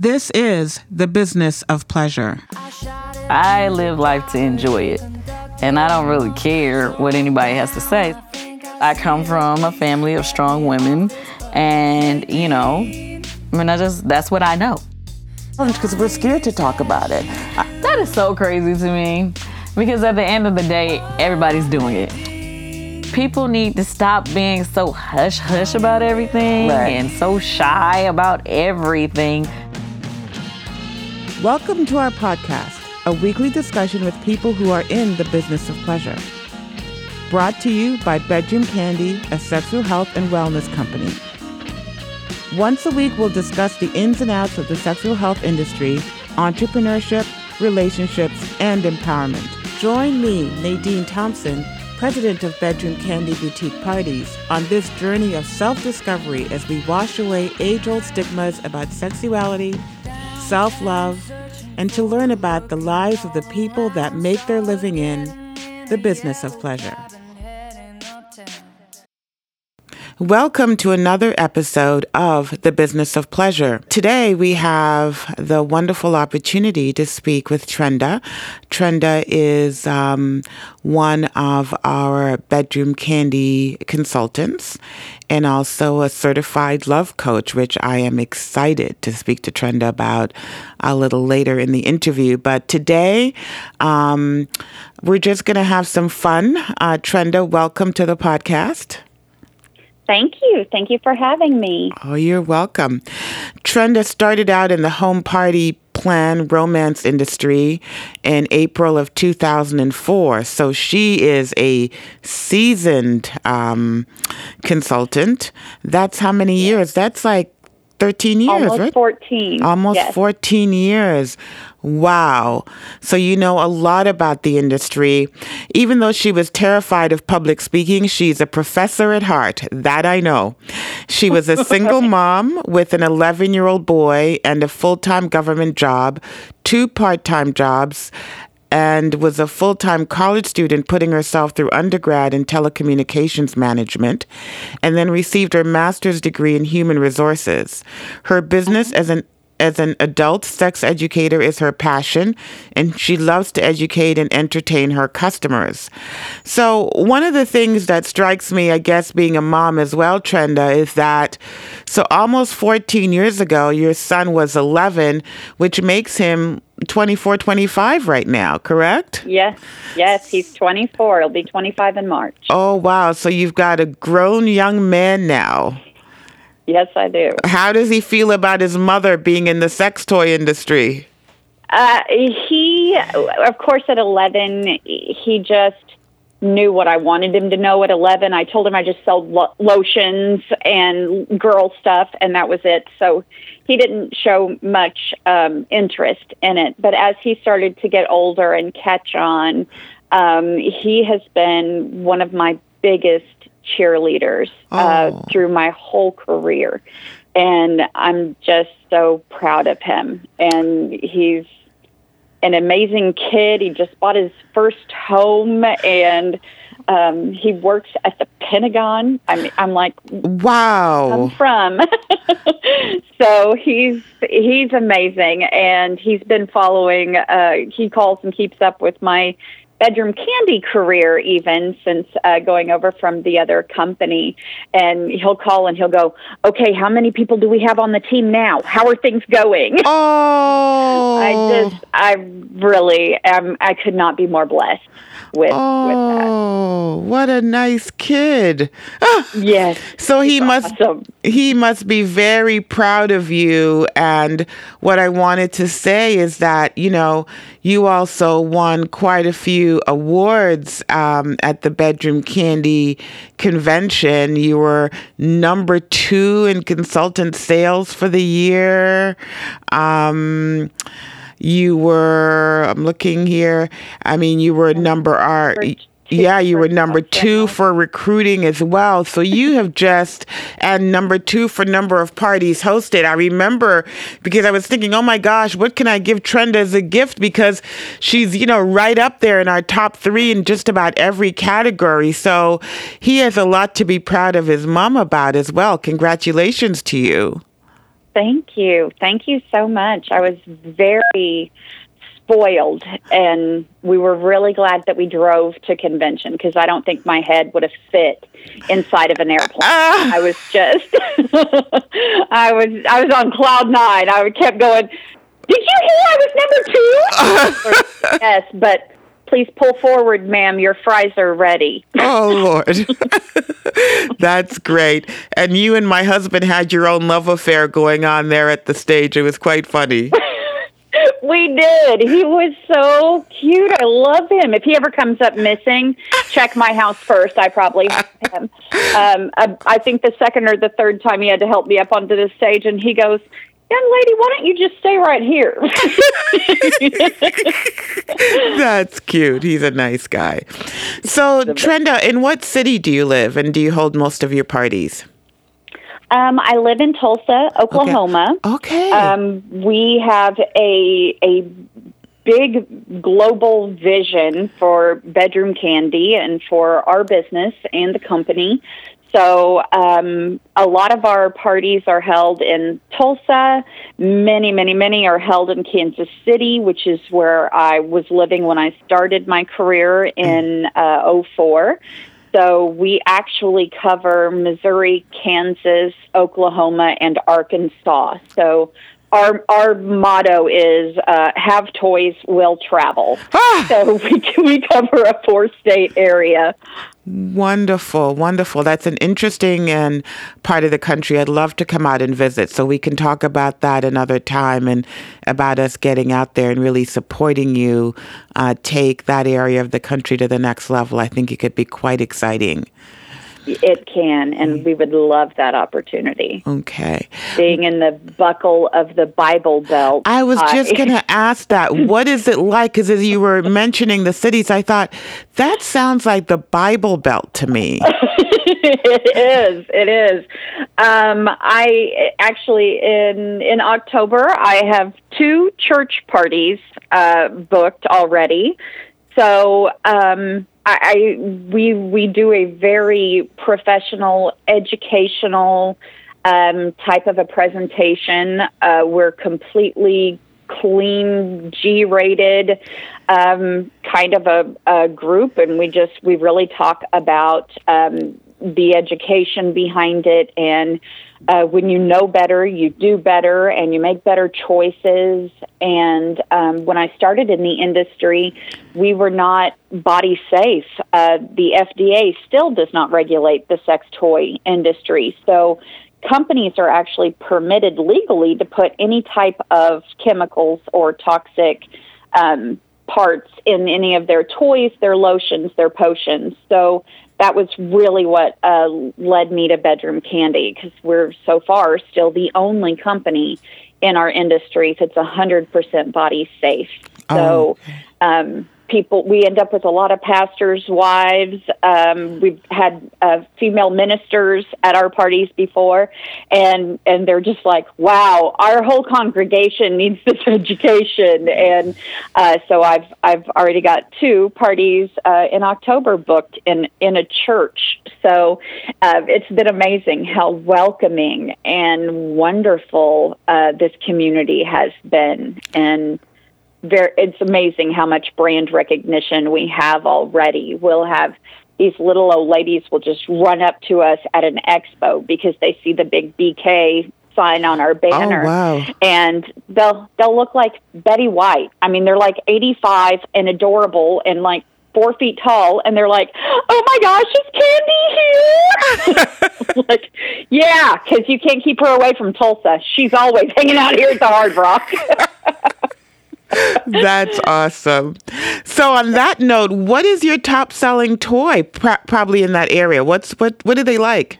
This is the business of pleasure. I live life to enjoy it, and I don't really care what anybody has to say. I come from a family of strong women, and you know, I mean, I just that's what I know. Because we're scared to talk about it. That is so crazy to me, because at the end of the day, everybody's doing it. People need to stop being so hush hush about everything Right. and so shy about everything. Welcome to our podcast, a weekly discussion with people who are in the business of pleasure. Brought to you by Bedroom Candy, a sexual health and wellness company. Once a week, we'll discuss the ins and outs of the sexual health industry, entrepreneurship, relationships, and empowerment. Join me, Nadine Thompson, president of Bedroom Candy Boutique Parties, on this journey of self discovery as we wash away age old stigmas about sexuality, self love, and to learn about the lives of the people that make their living in the business of pleasure. Welcome to another episode of The Business of Pleasure. Today we have the wonderful opportunity to speak with Trenda. Trenda is um, one of our bedroom candy consultants and also a certified love coach, which I am excited to speak to Trenda about a little later in the interview. But today, um, we're just going to have some fun. Uh, Trenda, welcome to the podcast. Thank you. Thank you for having me. Oh, you're welcome. Trenda started out in the home party plan romance industry in April of 2004. So she is a seasoned um, consultant. That's how many years? That's like 13 years, Almost right? 14. Almost Yes. 14 years. Wow. So you know a lot about the industry. Even though she was terrified of public speaking, she's a professor at heart. That I know. She was a single mom with an 11 year old boy and a full time government job, two part time jobs, and was a full time college student putting herself through undergrad in telecommunications management, and then received her master's degree in human resources. Her business mm-hmm. as an as an adult sex educator is her passion, and she loves to educate and entertain her customers. So, one of the things that strikes me, I guess, being a mom as well, Trenda, is that so almost 14 years ago, your son was 11, which makes him 24, 25 right now, correct? Yes. Yes. He's 24. He'll be 25 in March. Oh, wow. So, you've got a grown young man now. Yes, I do. How does he feel about his mother being in the sex toy industry? Uh, he, of course, at 11, he just knew what I wanted him to know at 11. I told him I just sold lo- lotions and girl stuff, and that was it. So he didn't show much um, interest in it. But as he started to get older and catch on, um, he has been one of my biggest cheerleaders uh, Oh. through my whole career. And I'm just so proud of him. And he's an amazing kid. He just bought his first home and um, he works at the Pentagon. I mean, I'm like, Wow. I'm from. so he's he's amazing, and he's been following. Uh, he calls and keeps up with my bedroom candy career even since uh, going over from the other company and he'll call and he'll go okay how many people do we have on the team now how are things going Oh. i just i really am i could not be more blessed with with that Oh, what a nice kid. Yes so he must awesome. he must be very proud of you and what I wanted to say is that, you know, you also won quite a few awards um, at the Bedroom Candy convention. You were number 2 in consultant sales for the year. Um you were i'm looking here i mean you were number r two yeah you were number two for recruiting as well. So you have just and number two for number of parties hosted. I remember because i was thinking oh my gosh what can i give trenda as a gift? Because she's you know right up there in our top three in just about every category. So he has a lot to be proud of his mom about as well. Congratulations to you. Thank you. Thank you so much. I was very spoiled and we were really glad that we drove to convention because I don't think my head would have fit inside of an airplane. Ah. I was just I was I was on cloud 9. I kept going, "Did you hear I was number 2?" yes, but please pull forward, ma'am. Your fries are ready. Oh Lord. That's great. And you and my husband had your own love affair going on there at the stage. It was quite funny. We did. He was so cute. I love him. If he ever comes up missing, check my house first. I probably have him. Um, I, I think the second or the third time he had to help me up onto the stage, and he goes, "Young lady, why don't you just stay right here?" That's cute. He's a nice guy. So, Trenda, in what city do you live and do you hold most of your parties? Um, I live in Tulsa, Oklahoma. Okay. Um, we have a a big global vision for bedroom candy and for our business and the company. So um, a lot of our parties are held in Tulsa. Many, many, many are held in Kansas City, which is where I was living when I started my career in uh, 04. So we actually cover Missouri, Kansas, Oklahoma, and Arkansas. So our our motto is uh, "Have toys, will travel." Ah! So we we cover a four state area. Wonderful, wonderful. That's an interesting and part of the country. I'd love to come out and visit so we can talk about that another time and about us getting out there and really supporting you uh, take that area of the country to the next level. I think it could be quite exciting. It can, and we would love that opportunity. Okay. Being in the buckle of the Bible Belt. I was just going to ask that. What is it like? Because as you were mentioning the cities, I thought that sounds like the Bible Belt to me. it is. It is. Um, I actually in in October I have two church parties uh, booked already. So um, I, we we do a very professional, educational um, type of a presentation. Uh, we're completely clean, G-rated um, kind of a, a group, and we just we really talk about um, the education behind it and uh, when you know better, you do better and you make better choices. And um, when I started in the industry, we were not body safe. Uh, the FDA still does not regulate the sex toy industry. So companies are actually permitted legally to put any type of chemicals or toxic um, parts in any of their toys, their lotions, their potions. So that was really what uh, led me to Bedroom Candy because we're so far still the only company in our industry that's 100% body safe. Oh, So okay. um, people, we end up with a lot of pastors' wives. Um, we've had uh, female ministers at our parties before, and and they're just like, "Wow, our whole congregation needs this education." And uh, so I've I've already got two parties uh, in October booked in in a church. So uh, it's been amazing how welcoming and wonderful uh, this community has been, and very, it's amazing how much brand recognition we have already. We'll have these little old ladies will just run up to us at an expo because they see the big BK sign on our oh, banner. Oh, wow. And they'll they'll look like Betty White. I mean, they're like 85 and adorable and like four feet tall, and they're like, "Oh my gosh, is Candy here?" like, yeah, because you can't keep her away from Tulsa. She's always hanging out here at the Hard Rock. That's awesome. So, on that note, what is your top selling toy? Pro- probably in that area. What's what? What do they like?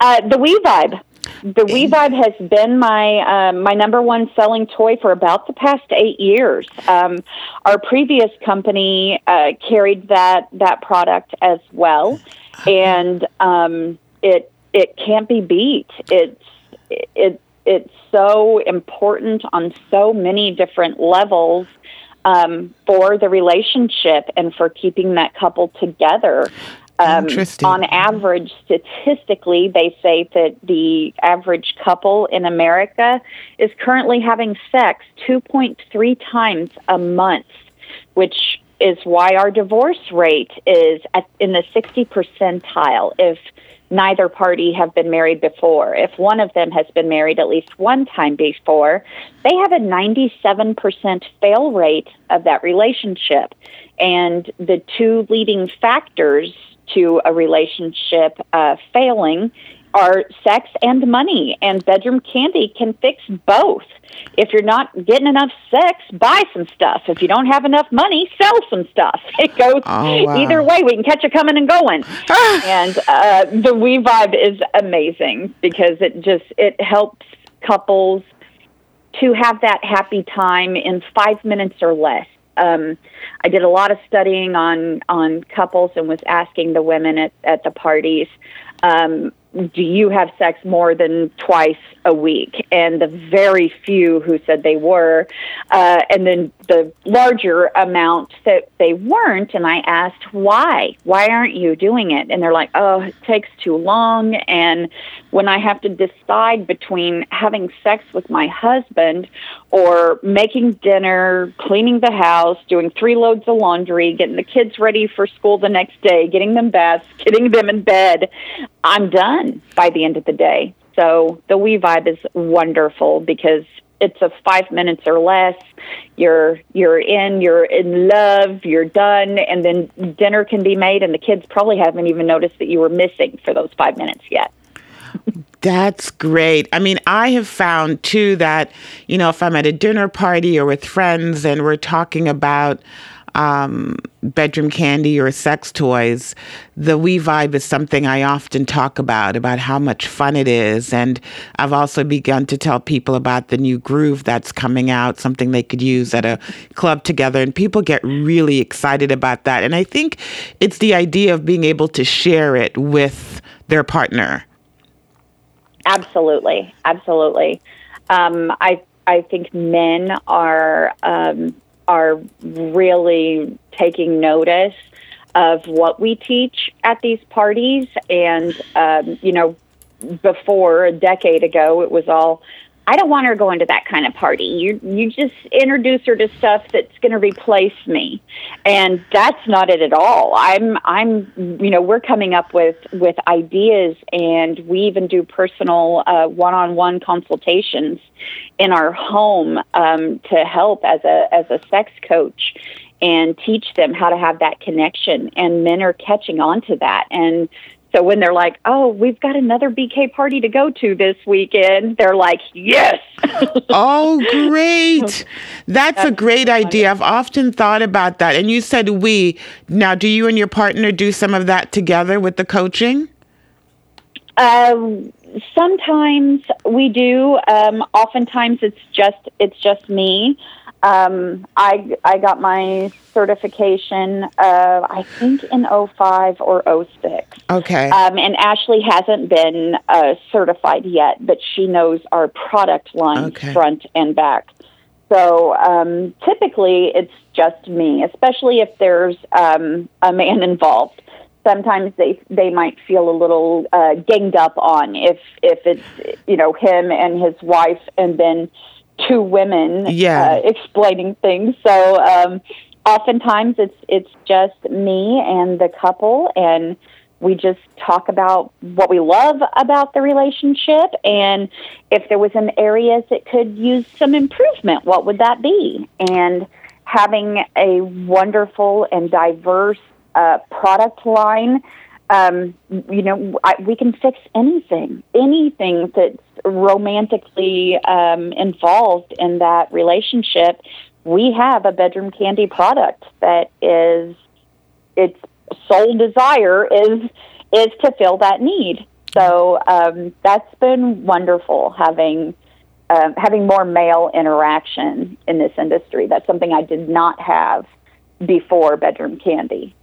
Uh, the We Vibe. The We Vibe has been my um, my number one selling toy for about the past eight years. Um, our previous company uh, carried that that product as well, and um, it it can't be beat. It's it it's so important on so many different levels um, for the relationship and for keeping that couple together. Um, Interesting. On average, statistically, they say that the average couple in America is currently having sex 2.3 times a month, which is why our divorce rate is at, in the 60 percentile if neither party have been married before. If one of them has been married at least one time before, they have a 97% fail rate of that relationship. And the two leading factors to a relationship uh, failing are sex and money, and bedroom candy can fix both. If you're not getting enough sex, buy some stuff. If you don't have enough money, sell some stuff. It goes Oh, wow. either way. We can catch it coming and going. and uh, the We Vibe is amazing because it just it helps couples to have that happy time in five minutes or less. Um, I did a lot of studying on on couples and was asking the women at, at the parties, um, do you have sex more than twice a week? And the very few who said they were, uh, and then the larger amount that they weren't. And I asked why? Why aren't you doing it? And they're like, oh, it takes too long. And when I have to decide between having sex with my husband or making dinner, cleaning the house, doing three loads of laundry, getting the kids ready for school the next day, getting them baths, getting them in bed, I'm done by the end of the day. So the We Vibe is wonderful because it's a five minutes or less. You're you're in, you're in love, you're done, and then dinner can be made, and the kids probably haven't even noticed that you were missing for those five minutes yet. That's great. I mean, I have found too that, you know, if I'm at a dinner party or with friends and we're talking about um, bedroom candy or sex toys, the We Vibe is something I often talk about, about how much fun it is. And I've also begun to tell people about the new groove that's coming out, something they could use at a club together. And people get really excited about that. And I think it's the idea of being able to share it with their partner. Absolutely, absolutely. Um, I I think men are um, are really taking notice of what we teach at these parties, and um, you know, before a decade ago, it was all. I don't want her going to that kind of party. You you just introduce her to stuff that's going to replace me, and that's not it at all. I'm I'm you know we're coming up with with ideas, and we even do personal uh, one-on-one consultations in our home um, to help as a as a sex coach and teach them how to have that connection. And men are catching on to that and so when they're like, "Oh, we've got another BK party to go to this weekend," they're like, "Yes." oh, great. That's a great idea. I've often thought about that. And you said we. Now, do you and your partner do some of that together with the coaching? Um, sometimes we do. Um, oftentimes it's just it's just me. Um, I I got my certification, uh, I think in 05 or 06. Okay. Um, and Ashley hasn't been uh, certified yet, but she knows our product line Okay. front and back. So um, typically it's just me, especially if there's um, a man involved. Sometimes they they might feel a little uh, ganged up on if if it's you know him and his wife and then two women Yeah. uh, explaining things. So um, oftentimes it's it's just me and the couple and we just talk about what we love about the relationship and if there was an areas that could use some improvement what would that be and having a wonderful and diverse uh, product line um, you know, I, we can fix anything, anything that's romantically um, involved in that relationship. We have a bedroom candy product that is its sole desire is is to fill that need. So um, that's been wonderful having um having more male interaction in this industry. That's something I did not have before bedroom candy.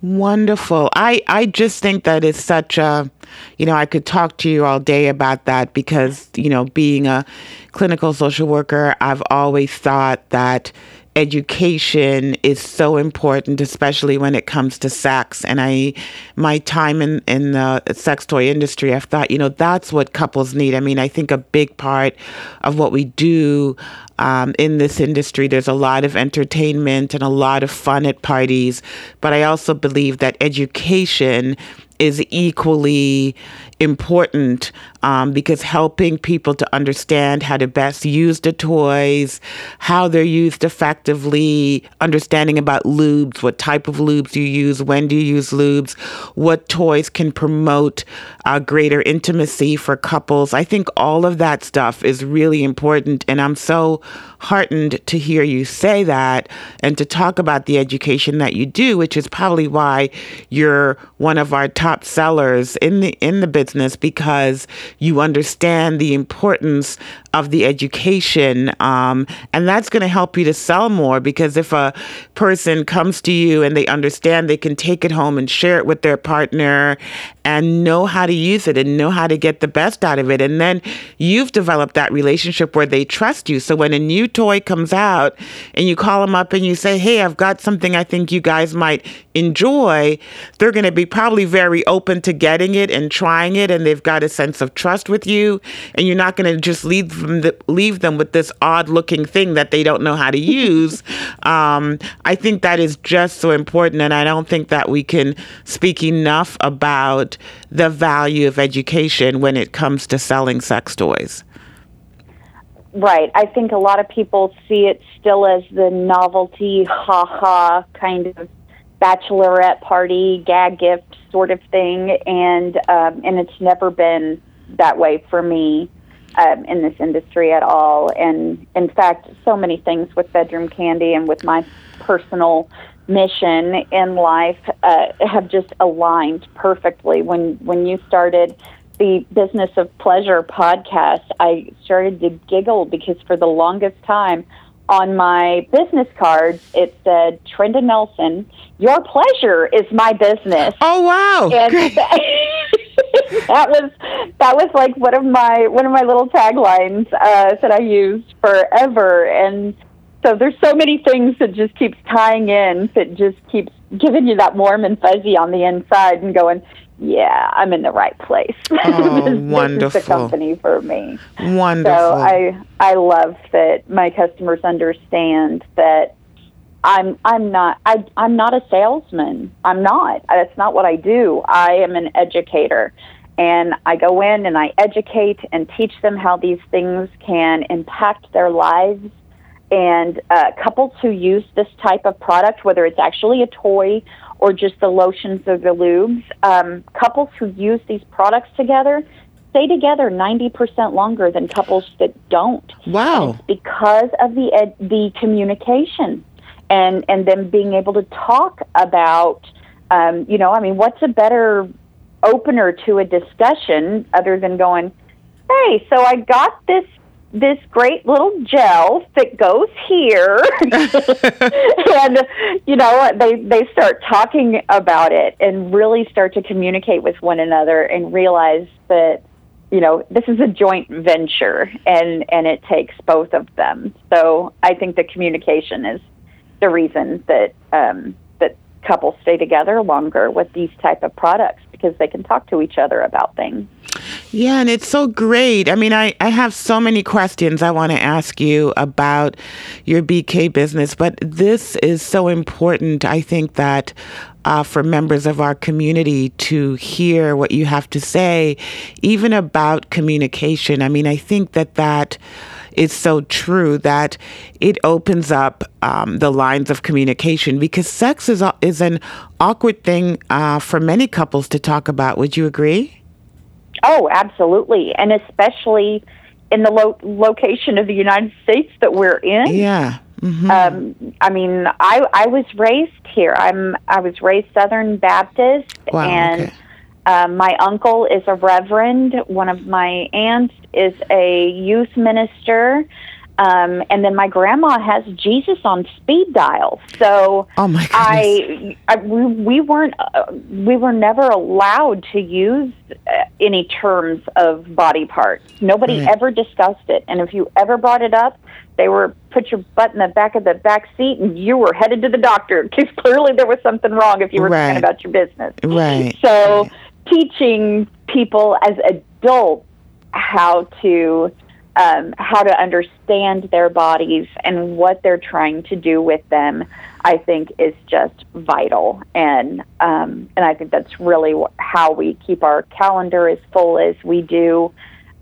Wonderful. I, I just think that it's such a, you know, I could talk to you all day about that because, you know, being a clinical social worker, I've always thought that education is so important, especially when it comes to sex. And I, my time in, in the sex toy industry, I've thought, you know, that's what couples need. I mean, I think a big part of what we do um, in this industry, there's a lot of entertainment and a lot of fun at parties. But I also believe that education is equally important um, because helping people to understand how to best use the toys, how they're used effectively, understanding about lubes, what type of lubes you use, when do you use lubes, what toys can promote uh, greater intimacy for couples. I think all of that stuff is really important. And I'm so heartened to hear you say that and to talk about the education that you do, which is probably why you're one of our top sellers in the in the business because you understand the importance of the education. Um, and that's going to help you to sell more because if a person comes to you and they understand they can take it home and share it with their partner and know how to use it and know how to get the best out of it. And then you've developed that relationship where they trust you. So when a new toy comes out and you call them up and you say, Hey, I've got something I think you guys might enjoy, they're going to be probably very open to getting it and trying it. And they've got a sense of trust with you. And you're not going to just leave them, the, leave them with this odd looking thing that they don't know how to use. Um, I think that is just so important. And I don't think that we can speak enough about the value of education when it comes to selling sex toys. Right. I think a lot of people see it still as the novelty, ha ha kind of bachelorette party, gag gift sort of thing, and um, and it's never been that way for me um, in this industry at all. And in fact, so many things with bedroom candy and with my personal mission in life uh, have just aligned perfectly. When when you started the Business of Pleasure podcast, I started to giggle because for the longest time on my business cards it said Trenda Nelson, your pleasure is my business. Oh wow! And that was that was like one of my one of my little taglines uh, that I used forever and so there's so many things that just keeps tying in that just keeps giving you that warm and fuzzy on the inside and going, yeah, I'm in the right place. Oh, this, wonderful. This is the company for me. Wonderful. So I I love that my customers understand that I'm I'm not I I'm not a salesman. I'm not. That's not what I do. I am an educator. And I go in and I educate and teach them how these things can impact their lives and uh, couples who use this type of product, whether it's actually a toy or just the lotions or the lubes, um, couples who use these products together stay together 90% longer than couples that don't. Wow. It's because of the ed- the communication and and them being able to talk about um, you know, I mean, what's a better opener to a discussion other than going, "Hey, so I got this this great little gel that goes here. And you know they they start talking about it and really start to communicate with one another and realize that you know this is a joint venture and and it takes both of them. So i think the communication is the reason that um that couples stay together longer with these type of products because they can talk to each other about things yeah, and it's so great. I mean, I, I have so many questions I want to ask you about your BK business, but this is so important. I think that uh, for members of our community to hear what you have to say, even about communication. I mean, I think that that is so true that it opens up um, the lines of communication because sex is, is an awkward thing uh, for many couples to talk about. Would you agree? Oh, absolutely, and especially in the lo- location of the United States that we're in. Yeah. Mm-hmm. Um, I mean, I I was raised here. I'm I was raised Southern Baptist, wow, and okay. Uh, my uncle is a reverend. One of my aunts is a youth minister. Um, and then my grandma has Jesus on speed dial. So oh my I, I we, we weren't uh, we were never allowed to use any terms of body parts. Nobody Right. ever discussed it, and if you ever brought it up, they were put your butt in the back of the back seat, and you were headed to the doctor because clearly there was something wrong if you were Right. talking about your business. Right. So, teaching people as adults how to um, how to understand their bodies and what they're trying to do with them, I think is just vital, and um, and I think that's really how we keep our calendar as full as we do.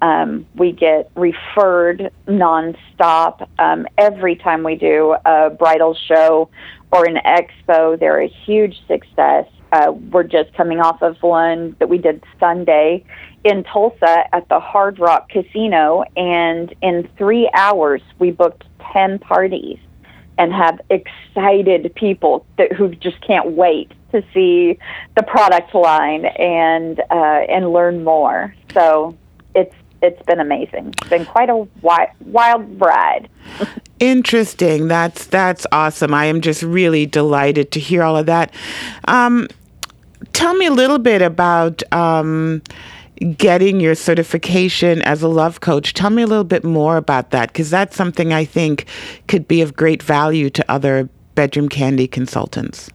Um, we get referred nonstop um, every time we do a bridal show or an expo. They're a huge success. Uh, we're just coming off of one that we did Sunday in Tulsa at the Hard Rock Casino, and in three hours we booked ten parties and have excited people that who just can't wait to see the product line and uh, and learn more. So it's it's been amazing. It's been quite a wild, ride. Interesting. That's that's awesome. I am just really delighted to hear all of that. Um, tell me a little bit about um, getting your certification as a love coach. Tell me a little bit more about that because that's something I think could be of great value to other bedroom candy consultants.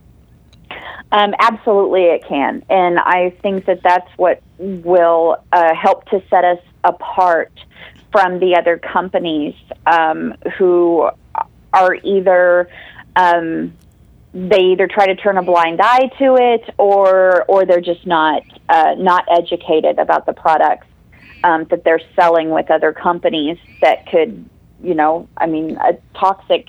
Um, absolutely, it can, and I think that that's what will uh, help to set us apart from the other companies um, who are either um, they either try to turn a blind eye to it, or or they're just not uh, not educated about the products um, that they're selling with other companies that could, you know, I mean, a toxic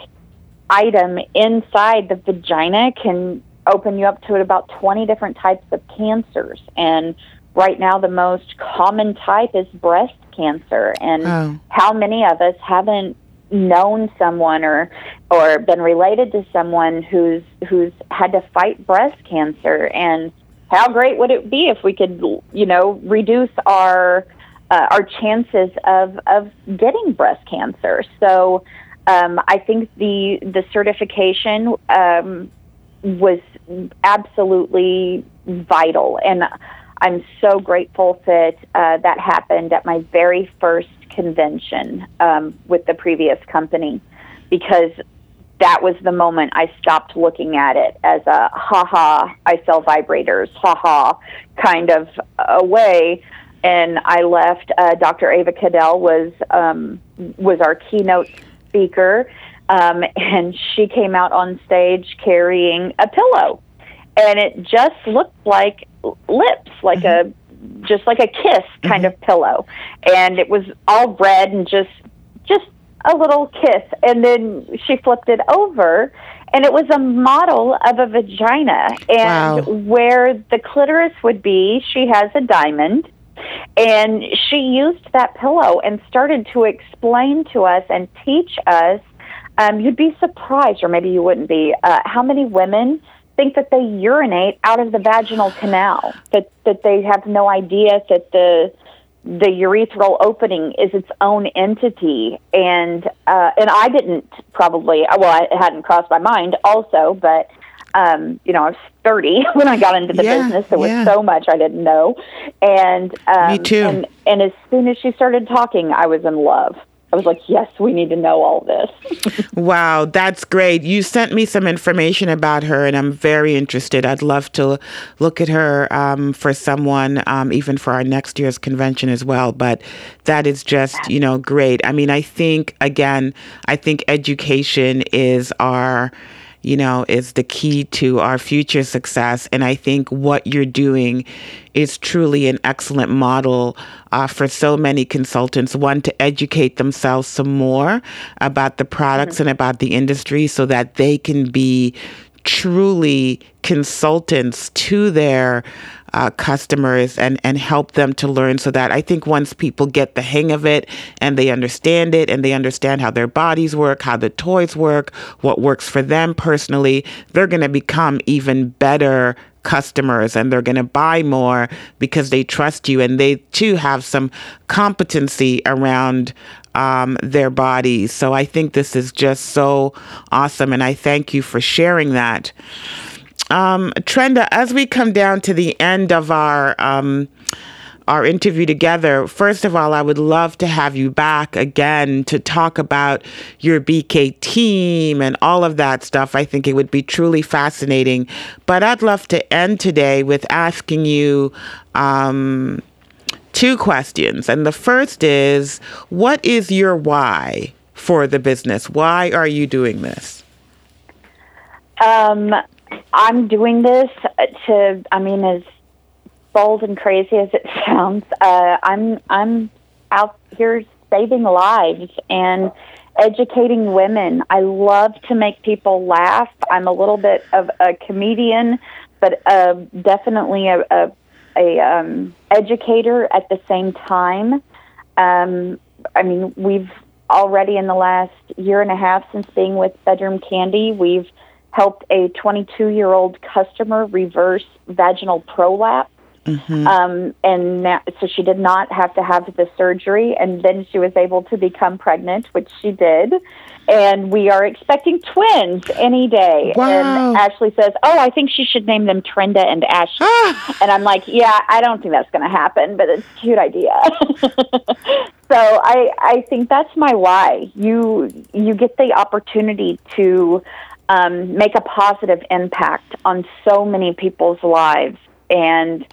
item inside the vagina can open you up to about 20 different types of cancers. And right now, the most common type is breast cancer. And Oh. how many of us haven't known someone or or been related to someone who's who's had to fight breast cancer and how great would it be if we could you know reduce our uh, our chances of of getting breast cancer so um, I think the the certification um, was absolutely vital, and I'm so grateful that uh, that happened at my very first convention um, with the previous company, because that was the moment I stopped looking at it as a ha ha, I sell vibrators, ha ha, kind of a way. And I left. Uh, Dr. Ava Cadell was um, was our keynote speaker, um, and she came out on stage carrying a pillow, and it just looked like lips, like a just like a kiss kind of pillow, and it was all red and just just a little kiss, and then she flipped it over. And it was a model of a vagina, and Wow. where the clitoris would be, she has a diamond, and she used that pillow and started to explain to us and teach us. Um, you'd be surprised, or maybe you wouldn't be, uh, how many women think that they urinate out of the vaginal canal. That that they have no idea that the the urethral opening is its own entity, and uh, and I didn't probably well, it hadn't crossed my mind also, but um, you know, I was 30 when I got into the Yeah, business. There was yeah. so much I didn't know, and um, Me too. And and as soon as she started talking, I was in love. I was like, yes, we need to know all this. Wow, that's great. You sent me some information about her, and I'm very interested. I'd love to look at her um, for someone, um, even for our next year's convention as well. But that is just, you know, great. I mean, I think, again, I think education is our you know, is the key to our future success. And I think what you're doing is truly an excellent model uh, for so many consultants. One, to educate themselves some more about the products and about the industry so that they can be truly consultants to their uh, customers and, and help them to learn so that I think once people get the hang of it and they understand it and they understand how their bodies work, how the toys work, what works for them personally, they're going to become even better customers and they're going to buy more because they trust you and they too have some competency around um, their bodies. So I think this is just so awesome and I thank you for sharing that. Um, Trenda, as we come down to the end of our um, our interview together, first of all, I would love to have you back again to talk about your BK team and all of that stuff. I think it would be truly fascinating. But I'd love to end today with asking you um, two questions. And the first is what is your why for the business? Why are you doing this? Um, I'm doing this to, I mean, as bold and crazy as it sounds, uh, I'm I'm out here saving lives and educating women. I love to make people laugh. I'm a little bit of a comedian, but uh, definitely a, a, a um, educator at the same time. Um, I mean, we've already in the last year and a half since being with Bedroom Candy, we've helped a 22 year old customer reverse vaginal prolapse Mm-hmm. Um, and so she did not have to have the surgery, and then she was able to become pregnant, which she did. And we are expecting twins any day. Wow. And Ashley says, "Oh, I think she should name them Trenda and Ashley." and I'm like, "Yeah, I don't think that's going to happen, but it's a cute idea." so I I think that's my why. You you get the opportunity to um, make a positive impact on so many people's lives and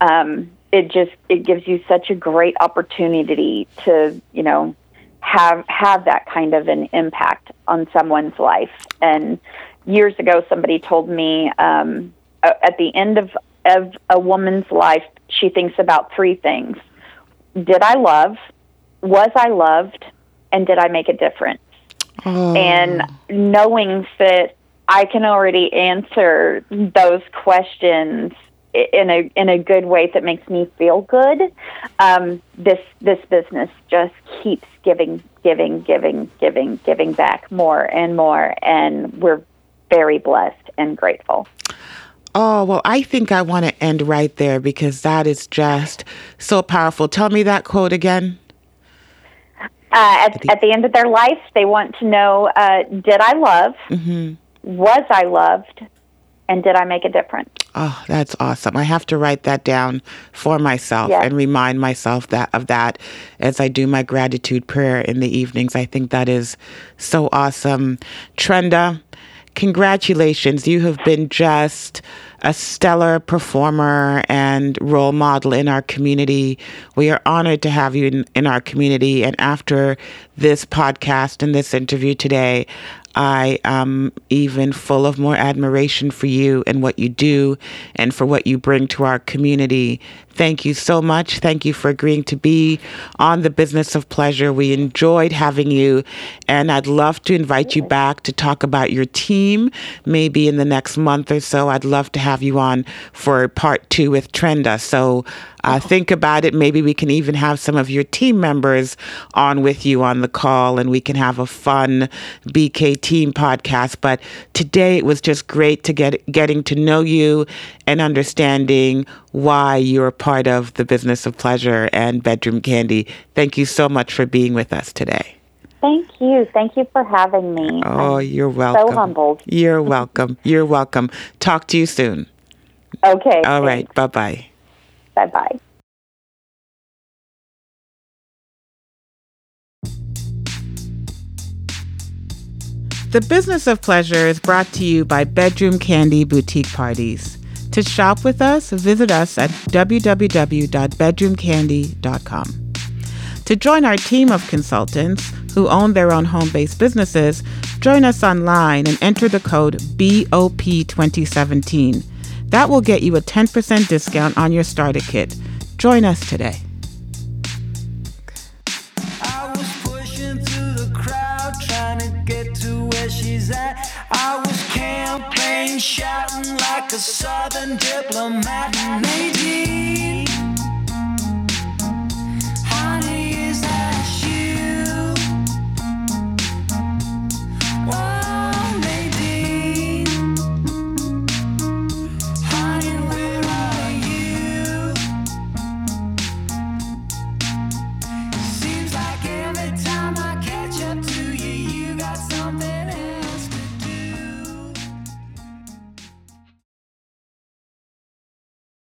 um, it just it gives you such a great opportunity to you know have have that kind of an impact on someone's life. And years ago, somebody told me um, at the end of of a woman's life, she thinks about three things: Did I love? Was I loved? And did I make a difference? Oh. And knowing that I can already answer those questions in a in a good way that makes me feel good. Um, this this business just keeps giving, giving, giving, giving, giving back more and more, and we're very blessed and grateful. Oh, well, I think I want to end right there because that is just so powerful. Tell me that quote again. Uh, at, at, the end of their life, they want to know uh, Did I love? Mm-hmm. Was I loved? And did I make a difference? Oh, that's awesome. I have to write that down for myself yes. and remind myself that of that as I do my gratitude prayer in the evenings. I think that is so awesome. Trenda, congratulations. You have been just a stellar performer and role model in our community. We are honored to have you in, in our community. And after this podcast and this interview today, I am even full of more admiration for you and what you do and for what you bring to our community. Thank you so much. Thank you for agreeing to be on the business of pleasure. We enjoyed having you, and I'd love to invite you back to talk about your team maybe in the next month or so. I'd love to have you on for part two with Trenda. So uh, think about it. Maybe we can even have some of your team members on with you on the call and we can have a fun BK team podcast. But today it was just great to get getting to know you and understanding why you're part of the business of pleasure and bedroom candy. Thank you so much for being with us today. Thank you. Thank you for having me. Oh, I'm you're welcome. So humbled. You're welcome. You're welcome. Talk to you soon. Okay. All right. Bye bye. Bye bye. The Business of Pleasure is brought to you by Bedroom Candy Boutique Parties. To shop with us, visit us at www.bedroomcandy.com. To join our team of consultants who own their own home based businesses, join us online and enter the code BOP2017. That will get you a 10% discount on your starter kit. Join us today. Like a southern diplomat. Maybe